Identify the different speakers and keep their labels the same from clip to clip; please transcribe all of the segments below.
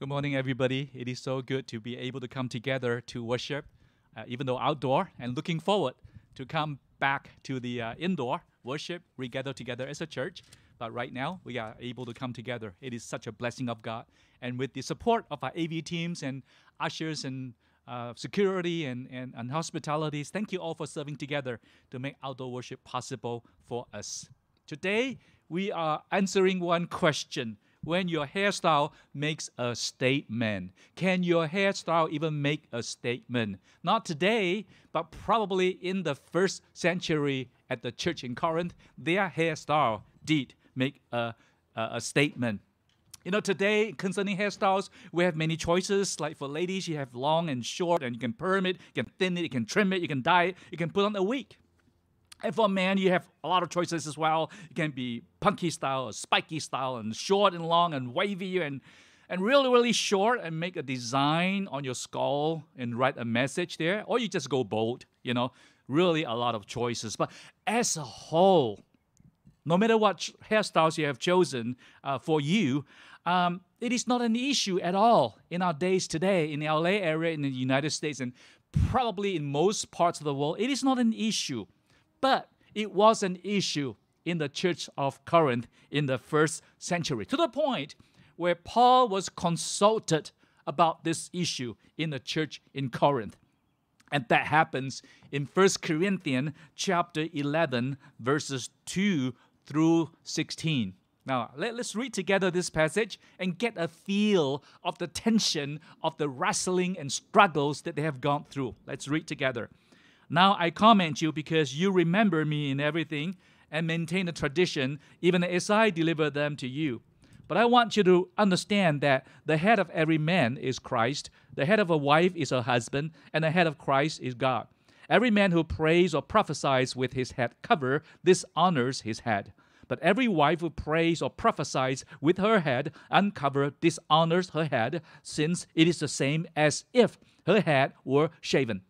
Speaker 1: Good morning, everybody. It is so good to be able to come together to worship, uh, even though outdoor, and looking forward to come back to the uh, indoor worship, we gather together as a church. But right now, we are able to come together. It is such a blessing of God. And with the support of our AV teams and ushers and uh, security and, and, and hospitalities, thank you all for serving together to make outdoor worship possible for us. Today, we are answering one question when your hairstyle makes a statement. Can your hairstyle even make a statement? Not today, but probably in the first century at the church in Corinth, their hairstyle did make a, a, a statement. You know, today concerning hairstyles, we have many choices. Like for ladies, you have long and short, and you can perm it, you can thin it, you can trim it, you can dye it, you can put on a wig. And for man, you have a lot of choices as well. It can be punky style or spiky style and short and long and wavy and and really, really short and make a design on your skull and write a message there. Or you just go bold, you know. Really a lot of choices. But as a whole, no matter what hairstyles you have chosen uh, for you, um, it is not an issue at all in our days today in the LA area, in the United States, and probably in most parts of the world. It is not an issue but it was an issue in the church of Corinth in the first century, to the point where Paul was consulted about this issue in the church in Corinth. And that happens in 1 Corinthians chapter 11, verses 2 through 16. Now, let, us read together this passage and get a feel of the tension of the wrestling and struggles that they have gone through. Let's read together. Now I comment you because you remember me in everything and maintain the tradition, even as I deliver them to you. But I want you to understand that the head of every man is Christ, the head of a wife is her husband, and the head of Christ is God. Every man who prays or prophesies with his head covered dishonors his head. But every wife who prays or prophesies with her head uncovered dishonors her head, since it is the same as if her head were shaven.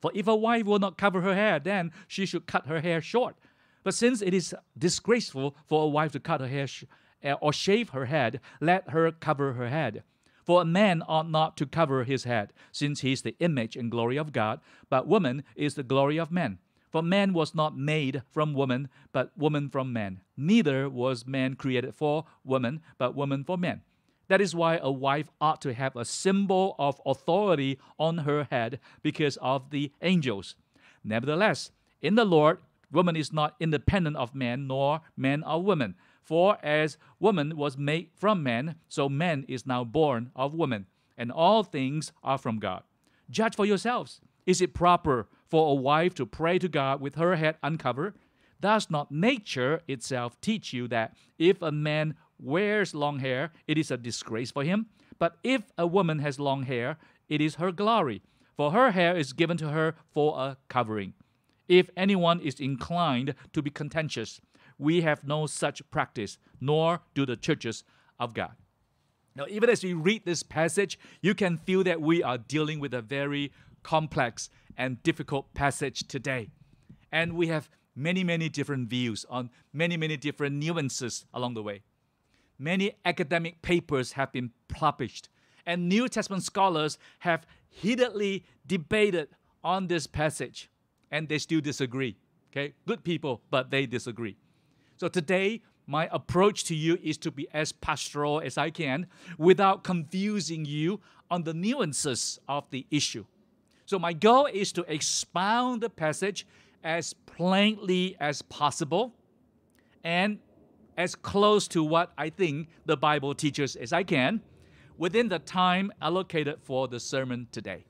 Speaker 1: For if a wife will not cover her hair, then she should cut her hair short. But since it is disgraceful for a wife to cut her hair sh- eh, or shave her head, let her cover her head. For a man ought not to cover his head, since he is the image and glory of God, but woman is the glory of man. For man was not made from woman, but woman from man. Neither was man created for woman, but woman for man. That is why a wife ought to have a symbol of authority on her head because of the angels. Nevertheless, in the Lord, woman is not independent of man, nor man of woman. For as woman was made from man, so man is now born of woman, and all things are from God. Judge for yourselves. Is it proper for a wife to pray to God with her head uncovered? Does not nature itself teach you that if a man wears long hair, it is a disgrace for him. But if a woman has long hair, it is her glory, for her hair is given to her for a covering. If anyone is inclined to be contentious, we have no such practice, nor do the churches of God. Now, even as we read this passage, you can feel that we are dealing with a very complex and difficult passage today. And we have many, many different views on many, many different nuances along the way many academic papers have been published, and New Testament scholars have heatedly debated on this passage, and they still disagree. Okay, good people, but they disagree. So today, my approach to you is to be as pastoral as I can without confusing you on the nuances of the issue. So, my goal is to expound the passage as plainly as possible and as close to what I think the Bible teaches as I can within the time allocated for the sermon today.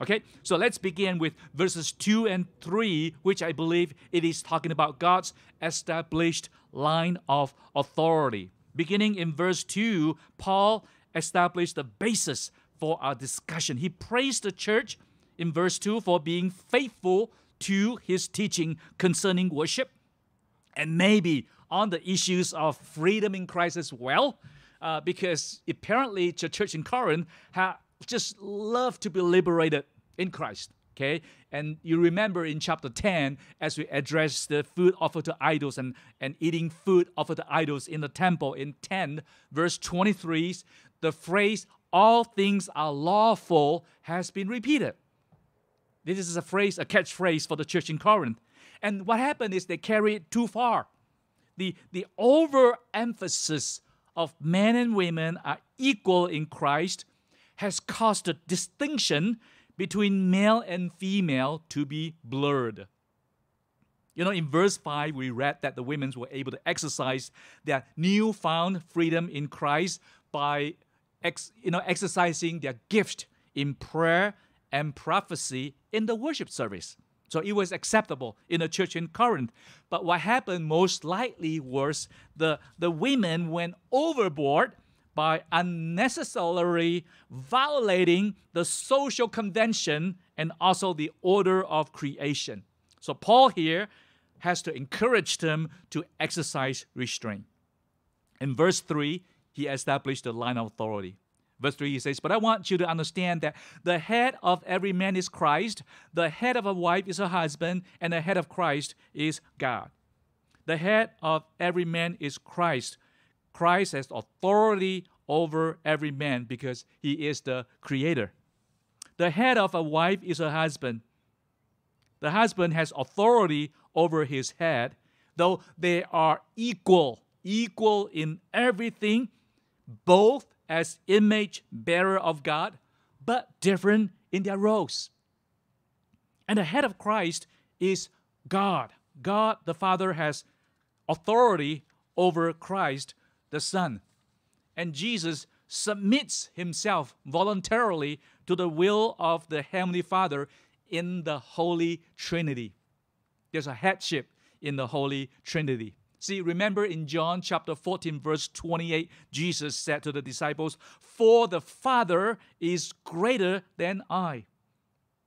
Speaker 1: Okay, so let's begin with verses 2 and 3, which I believe it is talking about God's established line of authority. Beginning in verse 2, Paul established the basis for our discussion. He praised the church in verse 2 for being faithful to his teaching concerning worship and maybe on the issues of freedom in Christ as well, uh, because apparently the church in Corinth had just loved to be liberated in Christ. Okay, and you remember in chapter 10, as we address the food offered to idols and, and eating food offered to idols in the temple in 10, verse 23, the phrase all things are lawful has been repeated. This is a phrase, a catchphrase for the church in Corinth. And what happened is they carried it too far. The, the overemphasis of men and women are equal in Christ has caused the distinction between male and female to be blurred. You know, in verse 5, we read that the women were able to exercise their newfound freedom in Christ by ex, you know, exercising their gift in prayer and prophecy in the worship service. So it was acceptable in the church in Corinth. But what happened most likely was the, the women went overboard by unnecessarily violating the social convention and also the order of creation. So Paul here has to encourage them to exercise restraint. In verse 3, he established the line of authority. Verse 3 he says, But I want you to understand that the head of every man is Christ, the head of a wife is her husband, and the head of Christ is God. The head of every man is Christ. Christ has authority over every man because he is the creator. The head of a wife is her husband. The husband has authority over his head, though they are equal, equal in everything, both as image bearer of God, but different in their roles. And the head of Christ is God. God the Father has authority over Christ the Son. And Jesus submits himself voluntarily to the will of the Heavenly Father in the Holy Trinity. There's a headship in the Holy Trinity. See, remember in John chapter 14, verse 28, Jesus said to the disciples, For the Father is greater than I.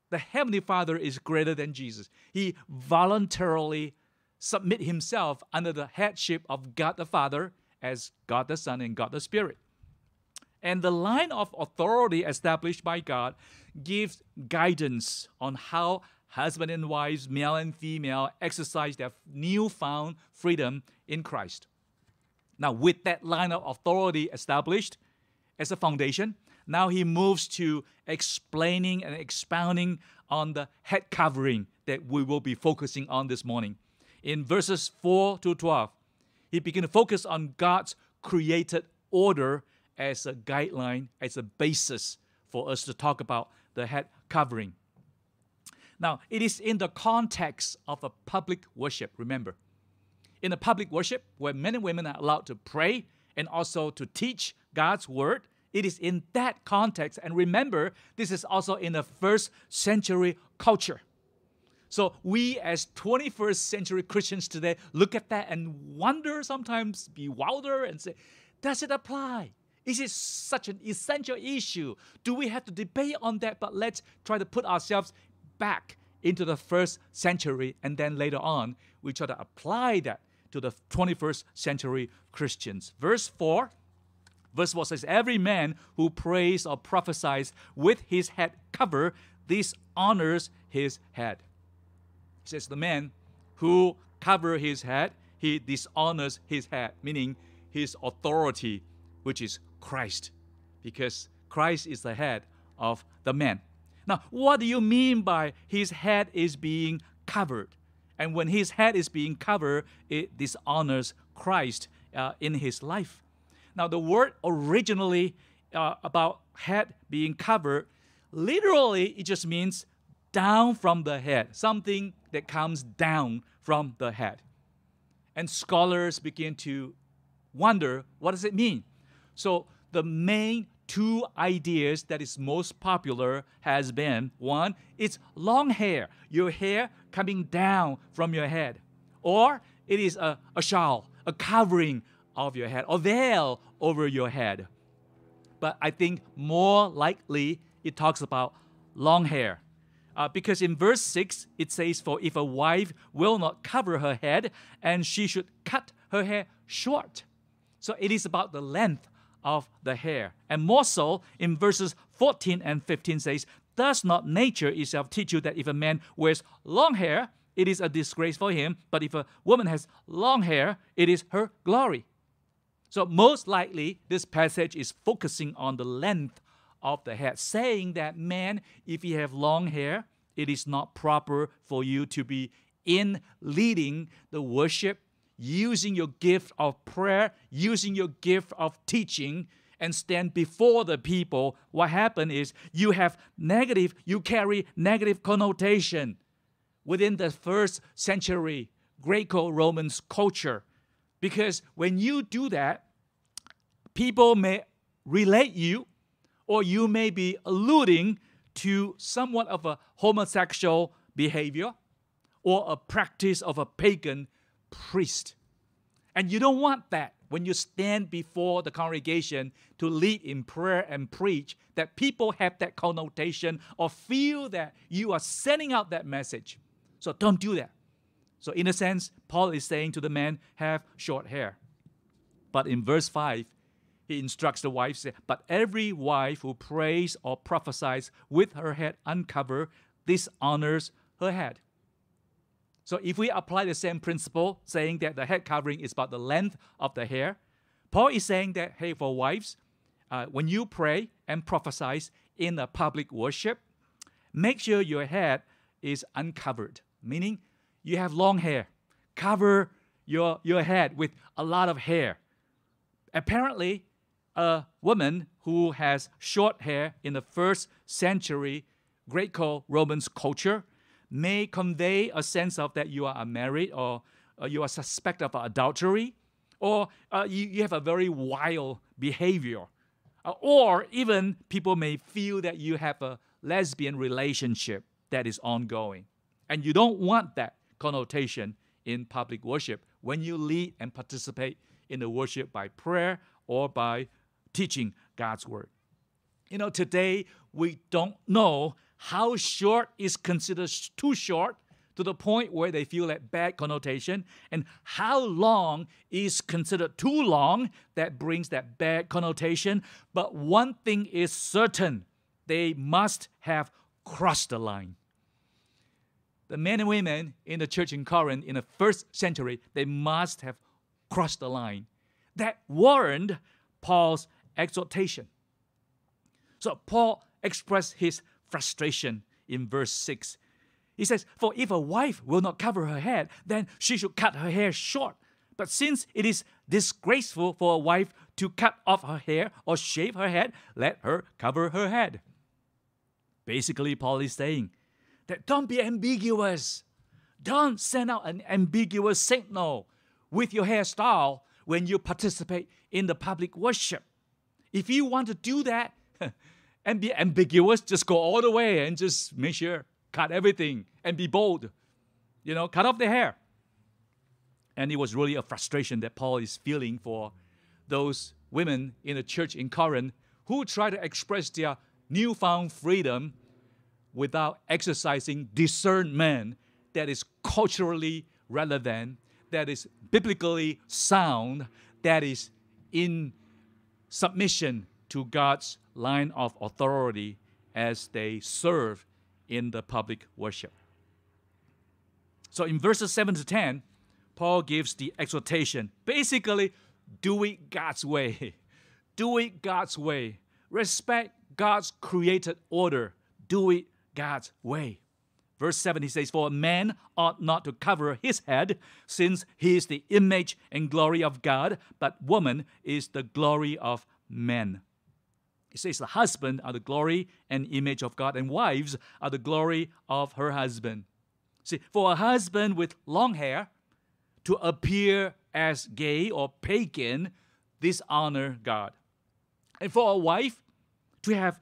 Speaker 1: The Heavenly Father is greater than Jesus. He voluntarily submit himself under the headship of God the Father as God the Son and God the Spirit. And the line of authority established by God gives guidance on how husband and wives, male and female, exercise their newfound freedom in Christ. Now, with that line of authority established as a foundation, now he moves to explaining and expounding on the head covering that we will be focusing on this morning. In verses 4 to 12, he begins to focus on God's created order as a guideline, as a basis for us to talk about the head covering. Now, it is in the context of a public worship, remember. In a public worship, where men and women are allowed to pray and also to teach God's word, it is in that context. And remember, this is also in the first century culture. So we, as 21st century Christians today, look at that and wonder, sometimes bewilder, and say, does it apply? Is it such an essential issue? Do we have to debate on that? But let's try to put ourselves back into the first century, and then later on, we try to apply that to the 21st century Christians. Verse 4 Verse 4 says, Every man who prays or prophesies with his head covered, this honors his head. He says, The man who cover his head, he dishonors his head, meaning his authority, which is Christ, because Christ is the head of the man. Now, what do you mean by his head is being covered? And when his head is being covered, it dishonors Christ uh, in his life. Now, the word originally uh, about head being covered, literally, it just means down from the head, something that comes down from the head. And scholars begin to wonder what does it mean? So, the main two ideas that is most popular has been one it's long hair your hair coming down from your head. Or it is a, a shawl a covering of your head or veil over your head. But i think more likely it talks about long hair uh, because in verse 6 it says for if a wife will not cover her head and she should cut her hair short. So it is about the length of the hair. And more so in verses 14 and 15 says, Does not nature itself teach you that if a man wears long hair, it is a disgrace for him, but if a woman has long hair, it is her glory. So, most likely, this passage is focusing on the length of the head, saying that man, if you have long hair, it is not proper for you to be in leading the worship, using your gift of prayer, using your gift of teaching, and stand before the people. What happened is you have negative, you carry negative connotation within the first century Greco Roman culture. Because when you do that, people may relate you or you may be alluding to somewhat of a homosexual behavior or a practice of a pagan priest. And you don't want that when you stand before the congregation to lead in prayer and preach, that people have that connotation or feel that you are sending out that message. So don't do that. So, in a sense, Paul is saying to the man, have short hair. But in verse 5, he instructs the wife, say, But every wife who prays or prophesies with her head uncovered dishonors her head. So if we apply the same principle, saying that the head covering is about the length of the hair, Paul is saying that, hey, for wives, uh, when you pray and prophesy in a public worship, make sure your head is uncovered, meaning you have long hair. Cover your, your head with a lot of hair. Apparently, a woman who has short hair in the first century Greco Roman culture may convey a sense of that you are married or uh, you are suspect of adultery or uh, you, you have a very wild behavior uh, or even people may feel that you have a lesbian relationship that is ongoing and you don't want that connotation in public worship when you lead and participate in the worship by prayer or by teaching God's word. You know, today we don't know how short is considered too short to the point where they feel that bad connotation, and how long is considered too long that brings that bad connotation. But one thing is certain they must have crossed the line. The men and women in the church in Corinth in the first century, they must have crossed the line. That warranted Paul's exhortation. So Paul expressed his frustration in verse 6. He says, For if a wife will not cover her head, then she should cut her hair short. But since it is disgraceful for a wife to cut off her hair or shave her head, let her cover her head. Basically, Paul is saying that don't be ambiguous. Don't send out an ambiguous signal with your hairstyle when you participate in the public worship. If you want to do that, and be ambiguous, just go all the way and just make sure, cut everything and be bold. You know, cut off the hair. And it was really a frustration that Paul is feeling for those women in the church in Corinth who try to express their newfound freedom without exercising discernment that is culturally relevant, that is biblically sound, that is in submission to God's line of authority as they serve in the public worship. So in verses 7 to 10, Paul gives the exhortation basically, do it God's way. Do it God's way. Respect God's created order. Do it God's way. Verse 7 he says, For a man ought not to cover his head, since he is the image and glory of God, but woman is the glory of men. It says the husband are the glory and image of God, and wives are the glory of her husband. See, for a husband with long hair to appear as gay or pagan dishonor God. And for a wife to have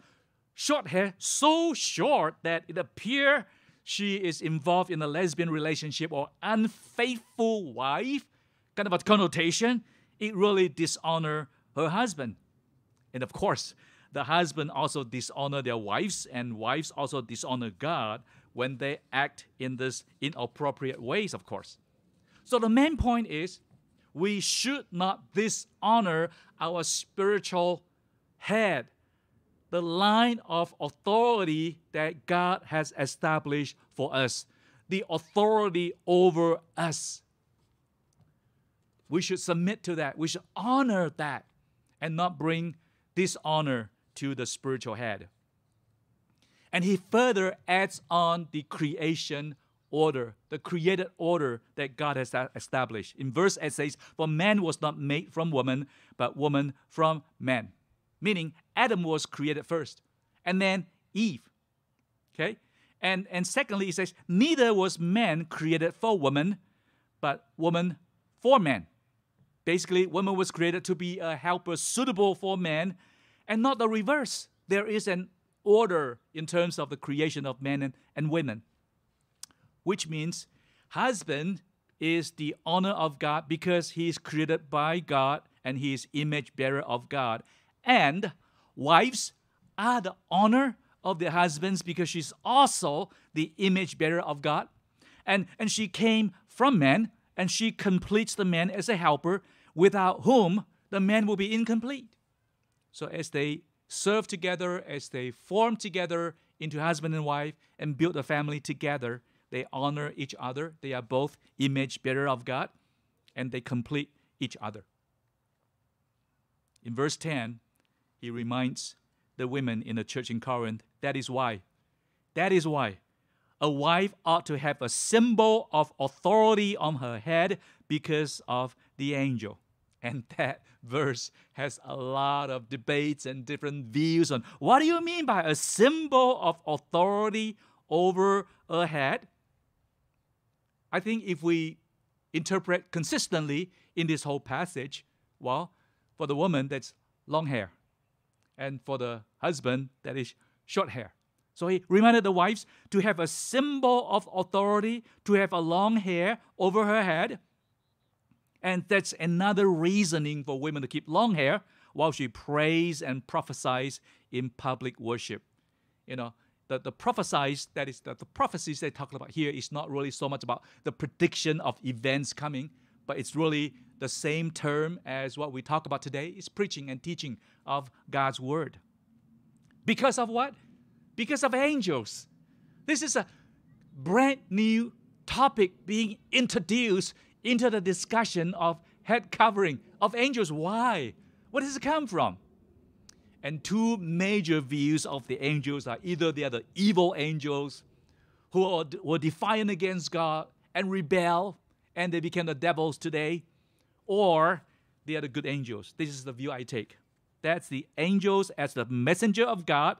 Speaker 1: short hair so short that it appear she is involved in a lesbian relationship or unfaithful wife, kind of a connotation, it really dishonor her husband. And of course, the husband also dishonor their wives, and wives also dishonor God when they act in this inappropriate ways, of course. So the main point is we should not dishonor our spiritual head, the line of authority that God has established for us, the authority over us. We should submit to that. We should honor that and not bring dishonor to the spiritual head. And he further adds on the creation order, the created order that God has established. In verse 8 says, For man was not made from woman, but woman from man. Meaning Adam was created first, and then Eve. Okay? And, and secondly, he says, Neither was man created for woman, but woman for man. Basically, woman was created to be a helper suitable for man, and not the reverse. There is an order in terms of the creation of men and, and women which means husband is the honor of God because he is created by God and he is image bearer of God. And wives are the honor of their husbands because she's also the image bearer of God. And, and she came from man and she completes the man as a helper without whom the man will be incomplete. So as they serve together, as they form together into husband and wife and build a family together, they honor each other. They are both image bearer of God, and they complete each other. In verse 10, he reminds the women in the church in Corinth that is why. That is why a wife ought to have a symbol of authority on her head because of the angel. And that verse has a lot of debates and different views on what do you mean by a symbol of authority over a head? I think if we interpret consistently in this whole passage, well, for the woman, that's long hair. And for the husband, that is short hair. So he reminded the wives to have a symbol of authority, to have a long hair over her head. And that's another reasoning for women to keep long hair while she prays and prophesies in public worship. You know, the, the prophesies, that is the, the prophecies they talk about here is not really so much about the prediction of events coming, but it's really the same term as what we talk about today is preaching and teaching of God's word. Because of what? Because of angels. This is a brand new topic being introduced into the discussion of head covering of angels. Why? Where does it come from? And two major views of the angels are either they are the evil angels who are, were defiant against God and rebel, and they became the devils today, or they are the good angels. This is the view I take. That's the angels as the messenger of God,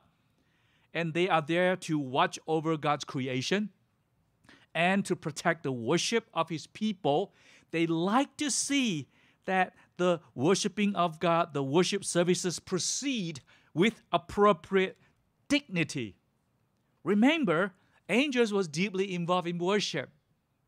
Speaker 1: and they are there to watch over God's creation and to protect the worship of His people. They like to see that the worshiping of God, the worship services proceed with appropriate dignity. Remember, angels was deeply involved in worship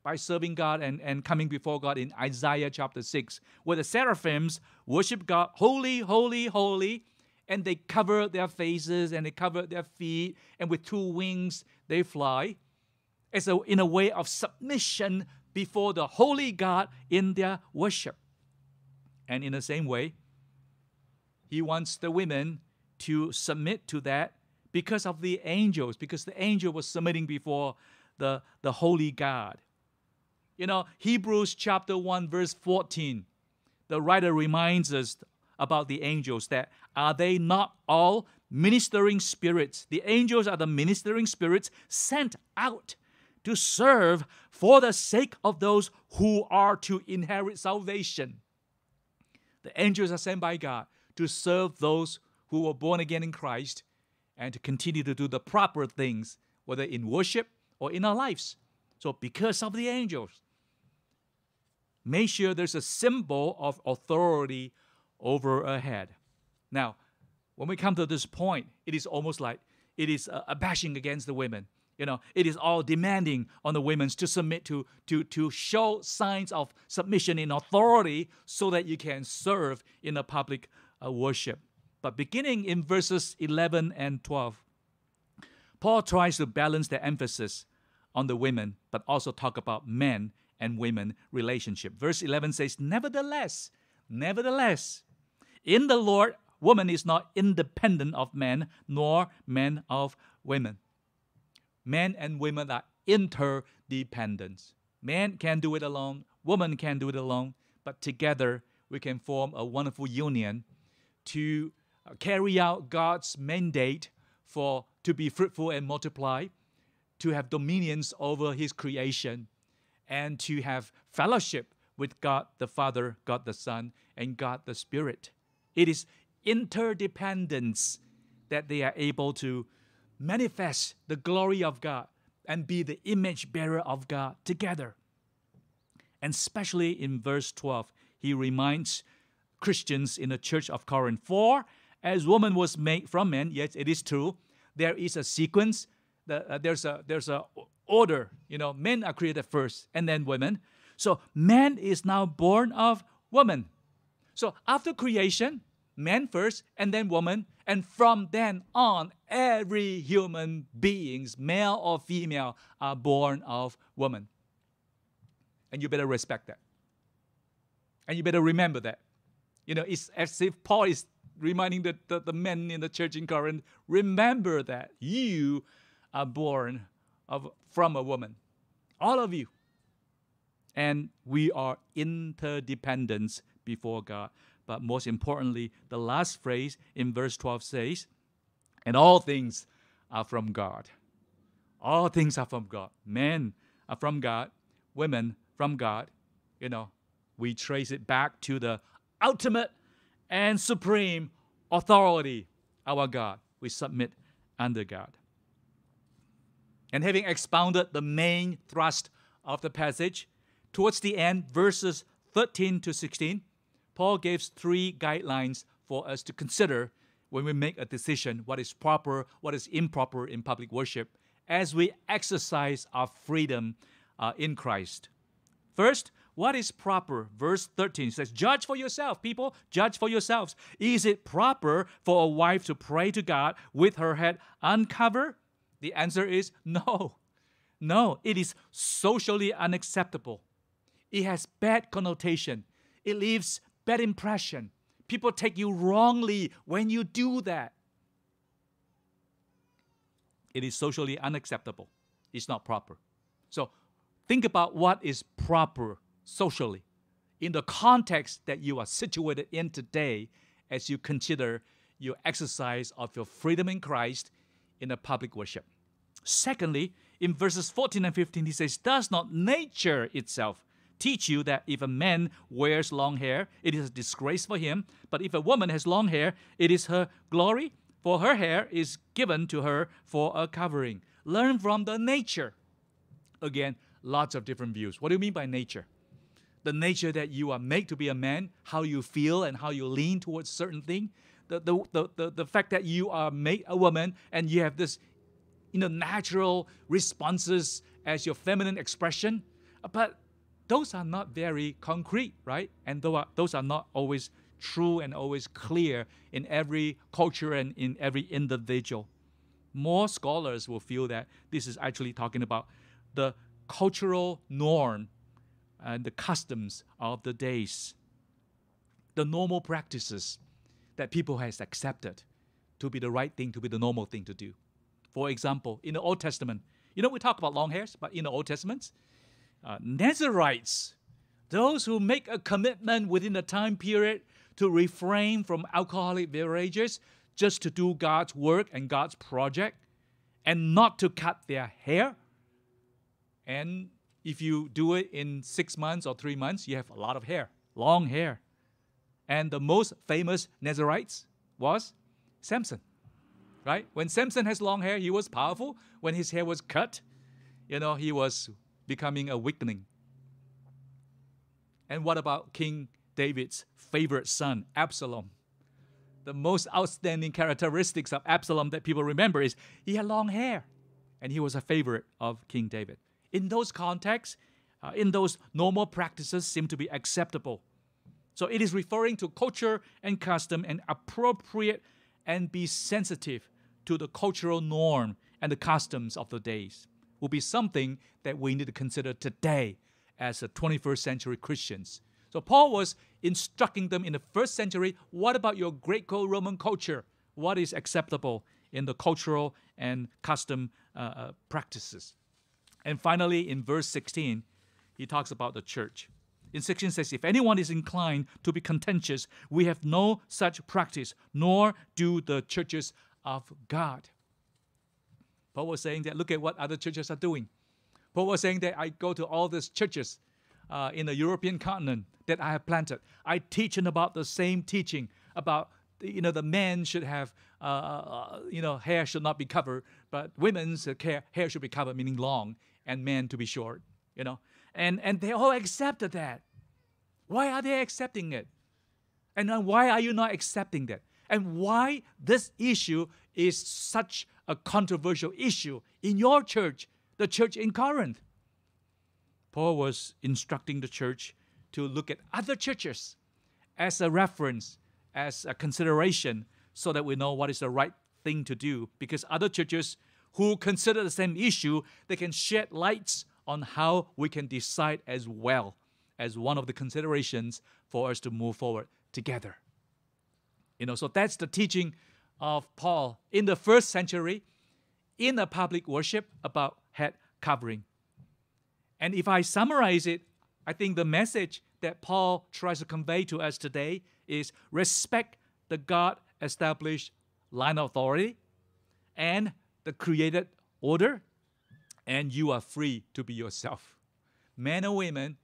Speaker 1: by serving God and, and coming before God in Isaiah chapter 6, where the seraphims worship God, holy, holy, holy, and they cover their faces and they cover their feet, and with two wings they fly. As a, in a way of submission before the holy God in their worship. And in the same way, he wants the women to submit to that because of the angels, because the angel was submitting before the, the holy God. You know, Hebrews chapter 1, verse 14, the writer reminds us about the angels that are they not all ministering spirits? The angels are the ministering spirits sent out to serve for the sake of those who are to inherit salvation. The angels are sent by God to serve those who were born again in Christ and to continue to do the proper things, whether in worship or in our lives. So, because of the angels, make sure there's a symbol of authority over a head. Now, when we come to this point, it is almost like it is uh, a bashing against the women. You know, it is all demanding on the women to submit to, to, to show signs of submission in authority so that you can serve in a public uh, worship. But beginning in verses 11 and 12, Paul tries to balance the emphasis on the women, but also talk about men and women relationship. Verse 11 says, Nevertheless, nevertheless, in the Lord, woman is not independent of men, nor men of women men and women are interdependent. Man can do it alone, woman can do it alone, but together we can form a wonderful union to uh, carry out God's mandate for to be fruitful and multiply, to have dominions over his creation, and to have fellowship with God the Father, God the Son, and God the Spirit. It is interdependence that they are able to manifest the glory of God and be the image bearer of God together. And especially in verse 12, he reminds Christians in the church of Corinth, For as woman was made from man, yes, it is true, there is a sequence, uh, there's, a, there's a order. You know, men are created first and then women. So man is now born of woman. So after creation, man first and then woman, and from then on, every human beings, male or female, are born of woman. And you better respect that. And you better remember that. You know, it's as if Paul is reminding the, the, the men in the church in Corinth, remember that you are born of, from a woman. All of you. And we are interdependent before God. But most importantly, the last phrase in verse 12 says, and all things are from God. All things are from God. Men are from God, women from God. You know, we trace it back to the ultimate and supreme authority, our God. We submit under God. And having expounded the main thrust of the passage, towards the end, verses 13 to 16, Paul gives three guidelines for us to consider when we make a decision what is proper, what is improper in public worship, as we exercise our freedom uh, in Christ. First, what is proper? Verse 13 says, Judge for yourself, people, judge for yourselves. Is it proper for a wife to pray to God with her head uncovered? The answer is no. No, it is socially unacceptable. It has bad connotation. It leaves bad impression. People take you wrongly when you do that. It is socially unacceptable. It's not proper. So think about what is proper socially in the context that you are situated in today as you consider your exercise of your freedom in Christ in a public worship. Secondly, in verses 14 and 15, he says, Does not nature itself teach you that if a man wears long hair, it is a disgrace for him, but if a woman has long hair, it is her glory, for her hair is given to her for a covering. Learn from the nature. Again, lots of different views. What do you mean by nature? The nature that you are made to be a man, how you feel and how you lean towards certain thing. The, the, the, the, the fact that you are made a woman and you have this you know, natural responses as your feminine expression. But those are not very concrete, right? And those are not always true and always clear in every culture and in every individual. More scholars will feel that this is actually talking about the cultural norm and the customs of the days, the normal practices that people has accepted to be the right thing, to be the normal thing to do. For example, in the Old Testament, you know we talk about long hairs, but in the Old Testament, uh, Nazarites, those who make a commitment within the time period to refrain from alcoholic beverages just to do God's work and God's project and not to cut their hair. And if you do it in six months or three months, you have a lot of hair, long hair. And the most famous Nazarites was Samson, right? When Samson has long hair, he was powerful. When his hair was cut, you know, he was becoming a weakling. And what about King David's favorite son, Absalom? The most outstanding characteristics of Absalom that people remember is he had long hair and he was a favorite of King David. In those contexts, uh, in those normal practices seem to be acceptable. So it is referring to culture and custom and appropriate and be sensitive to the cultural norm and the customs of the days will be something that we need to consider today as a 21st century Christians. So Paul was instructing them in the first century what about your Greco Roman culture? What is acceptable in the cultural and custom uh, uh, practices? And finally, in verse 16, he talks about the church. in 16 says, If anyone is inclined to be contentious, we have no such practice, nor do the churches of God. Paul was saying that look at what other churches are doing. Paul was saying that I go to all these churches uh, in the European continent that I have planted. I teach about the same teaching about you know the men should have uh, uh, you know hair should not be covered, but women's hair, hair should be covered, meaning long, and men to be short. You know, and and they all accepted that. Why are they accepting it? And why are you not accepting that? And why this issue is such a controversial issue in your church, the church in Corinth? Paul was instructing the church to look at other churches as a reference, as a consideration, so that we know what is the right thing to do. Because other churches who consider the same issue, they can shed lights on how we can decide as well as one of the considerations for us to move forward together. You know, so that's the teaching of Paul in the first century in a public worship about head covering. And if I summarize it, I think the message that Paul tries to convey to us today is respect the God established line of authority and the created order, and you are free to be yourself. Men or women,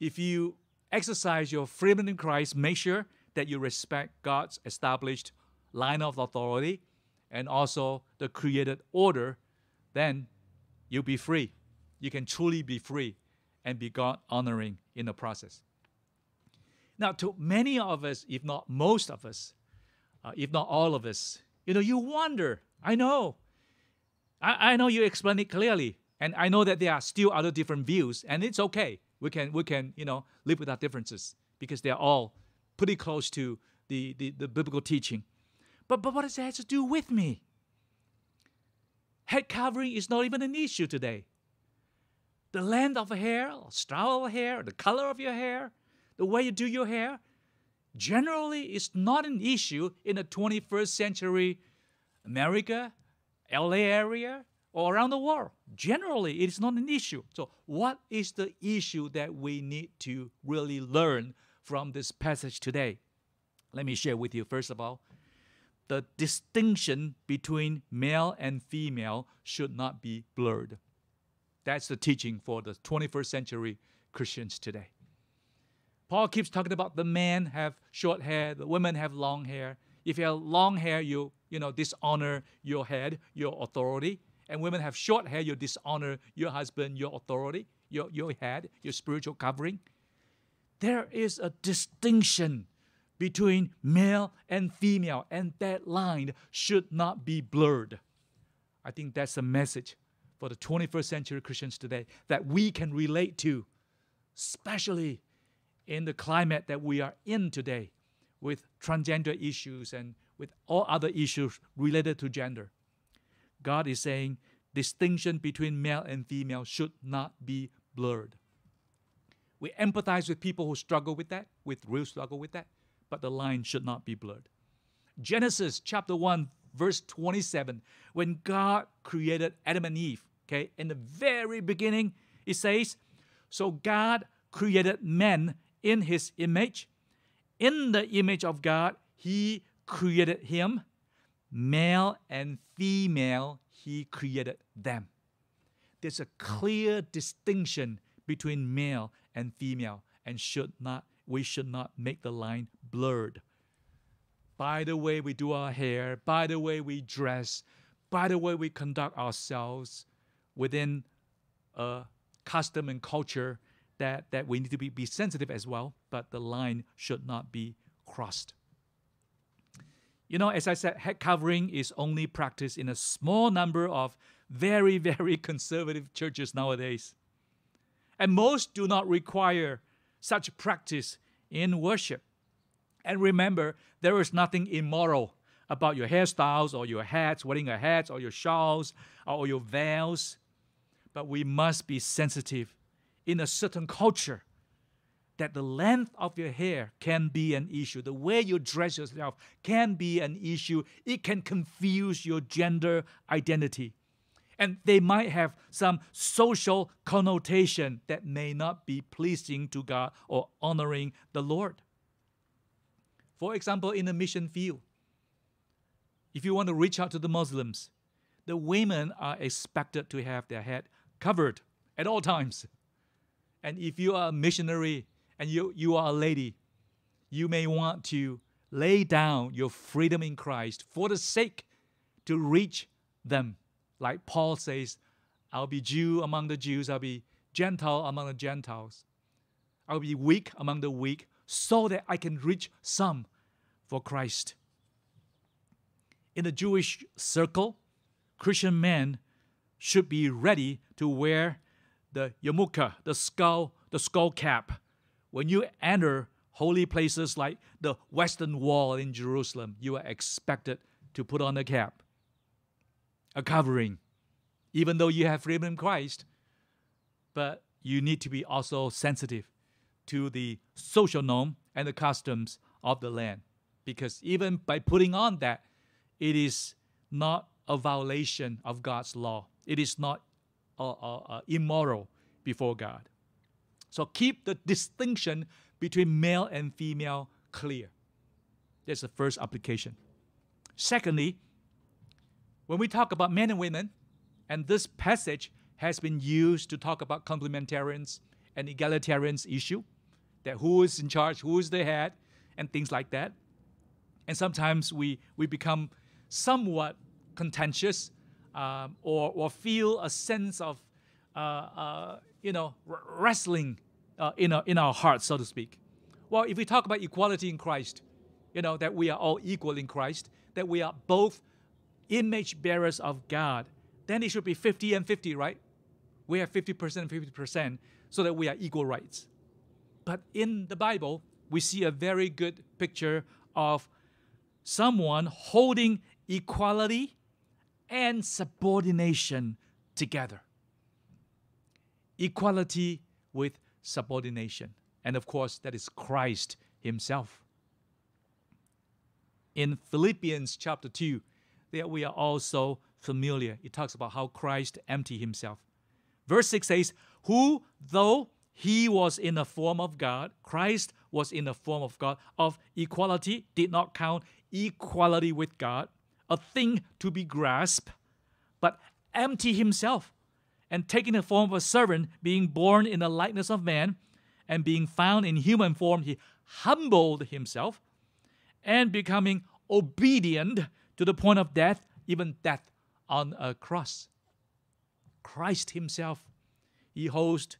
Speaker 1: if you exercise your freedom in Christ, make sure that you respect God's established line of authority and also the created order, then you'll be free you can truly be free and be God honoring in the process. Now, to many of us, if not most of us, uh, if not all of us, you know, you wonder. I know. I, I know you explain it clearly. And I know that there are still other different views, and it's okay. We can, we can you know, live with our differences because they're all pretty close to the, the, the biblical teaching. But, but what does that have to do with me? Head covering is not even an issue today the length of hair, style of hair, the color of your hair, the way you do your hair, generally is not an issue in the 21st century America, LA area, or around the world. Generally, it is not an issue. So, what is the issue that we need to really learn from this passage today? Let me share with you, first of all, the distinction between male and female should not be blurred. That's the teaching for the 21st century Christians today. Paul keeps talking about the men have short hair, the women have long hair. If you have long hair, you you know dishonor your head, your authority. And women have short hair, you dishonor your husband, your authority, your, your head, your spiritual covering. There is a distinction between male and female, and that line should not be blurred. I think that's a message for the 21st century Christians today that we can relate to, especially in the climate that we are in today with transgender issues and with all other issues related to gender. God is saying distinction between male and female should not be blurred. We empathize with people who struggle with that, with real struggle with that, but the line should not be blurred. Genesis chapter 1, verse 27, when God created Adam and Eve, Okay, in the very beginning, it says, So God created man in his image. In the image of God, he created him. Male and female, he created them. There's a clear distinction between male and female, and should not we should not make the line blurred. By the way we do our hair, by the way we dress, by the way we conduct ourselves, within a custom and culture that, that we need to be, be sensitive as well, but the line should not be crossed. You know, as I said, head covering is only practiced in a small number of very, very conservative churches nowadays. And most do not require such practice in worship. And remember, there is nothing immoral about your hairstyles or your hats, wearing your hats or your shawls or your veils but we must be sensitive in a certain culture that the length of your hair can be an issue. The way you dress yourself can be an issue. It can confuse your gender identity. And they might have some social connotation that may not be pleasing to God or honoring the Lord. For example, in the mission field, if you want to reach out to the Muslims, the women are expected to have their head covered at all times. And if you are a missionary and you, you are a lady, you may want to lay down your freedom in Christ for the sake to reach them. Like Paul says, I'll be Jew among the Jews, I'll be Gentile among the Gentiles, I'll be weak among the weak, so that I can reach some for Christ. In the Jewish circle, Christian men should be ready to wear the yarmulke, the skull, the skull cap, when you enter holy places like the Western Wall in Jerusalem, you are expected to put on the cap, a covering, even though you have freedom in Christ. But you need to be also sensitive to the social norm and the customs of the land. Because even by putting on that, it is not a violation of God's law. It is not uh, uh, uh, immoral before God. So keep the distinction between male and female clear. That's the first application. Secondly, when we talk about men and women, and this passage has been used to talk about complementarians and egalitarians issue, that who is in charge, who is the head, and things like that. And sometimes we, we become somewhat contentious um, or, or feel a sense of, uh, uh, you know, wrestling uh, in, our, in our hearts, so to speak. Well, if we talk about equality in Christ, you know, that we are all equal in Christ, that we are both image bearers of God, then it should be 50 and 50, right? We have 50% and 50% so that we are equal rights. But in the Bible, we see a very good picture of someone holding equality and subordination together. Equality with subordination. And of course, that is Christ Himself. In Philippians chapter 2, that we are also familiar, it talks about how Christ emptied Himself. Verse 6 says, Who, though he was in the form of God, Christ was in the form of God, of equality, did not count equality with God a thing to be grasped, but empty himself, and taking the form of a servant, being born in the likeness of man, and being found in human form, he humbled himself, and becoming obedient to the point of death, even death on a cross. Christ himself, he holds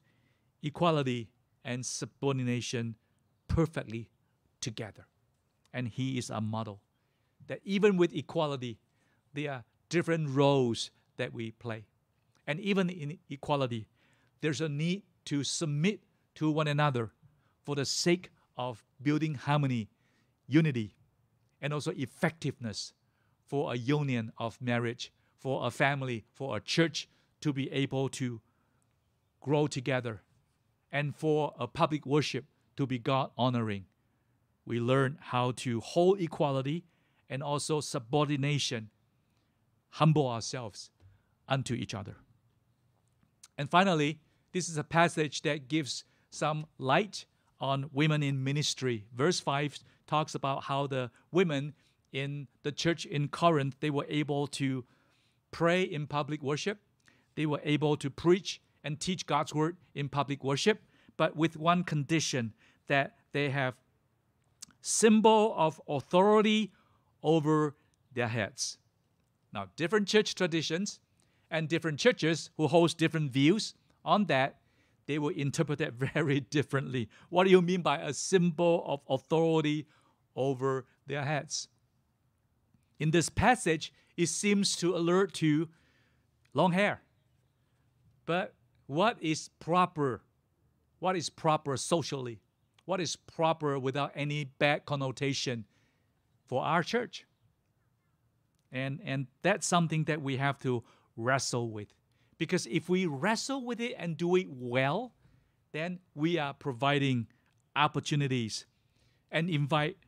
Speaker 1: equality and subordination perfectly together. And he is a model that even with equality, there are different roles that we play. And even in equality, there's a need to submit to one another for the sake of building harmony, unity, and also effectiveness for a union of marriage, for a family, for a church to be able to grow together, and for a public worship to be God honoring. We learn how to hold equality and also subordination, humble ourselves unto each other. And finally, this is a passage that gives some light on women in ministry. Verse 5 talks about how the women in the church in Corinth they were able to pray in public worship. They were able to preach and teach God's word in public worship, but with one condition that they have symbol of authority over their heads. Now, different church traditions and different churches who hold different views on that, they will interpret that very differently. What do you mean by a symbol of authority over their heads? In this passage, it seems to alert to long hair. But what is proper? What is proper socially? What is proper without any bad connotation for our church. And, and that's something that we have to wrestle with. Because if we wrestle with it and do it well, then we are providing opportunities and invite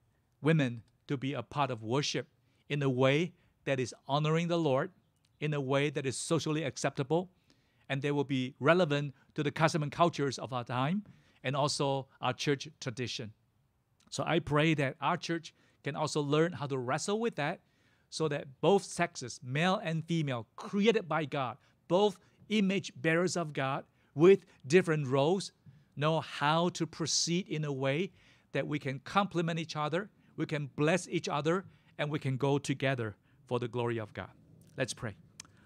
Speaker 1: women to be a part of worship in a way that is honoring the Lord in a way that is socially acceptable and they will be relevant to the custom and cultures of our time and also our church tradition. So I pray that our church can also learn how to wrestle with that so that both sexes, male and female, created by God, both image bearers of God with different roles, know how to proceed in a way that we can complement each other, we can bless each other, and we can go together for the glory of God. Let's pray.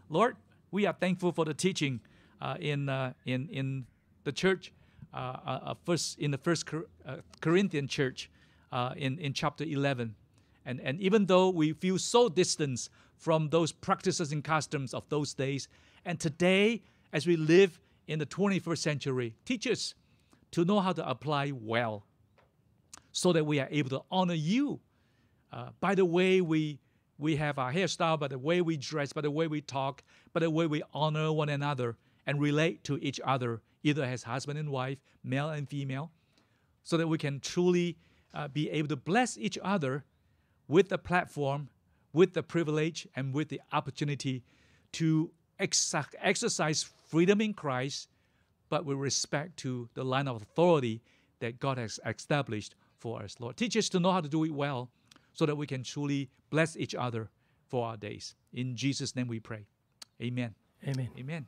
Speaker 1: Lord, we are thankful for the teaching uh, in, uh, in, in the church, uh, uh, uh first, in the first Cor- uh, Corinthian church in, in chapter 11. And, and even though we feel so distant from those practices and customs of those days, and today, as we live in the 21st century, teach us to know how to apply well so that we are able to honor you uh, by the way we, we have our hairstyle, by the way we dress, by the way we talk, by the way we honor one another and relate to each other, either as husband and wife, male and female, so that we can truly uh, be able to bless each other with the platform, with the privilege, and with the opportunity to ex- exercise freedom in Christ, but with respect to the line of authority that God has established for us. Lord, teach us to know how to do it well so that we can truly bless each other for our days. In Jesus' name we pray. Amen.
Speaker 2: Amen.
Speaker 1: Amen.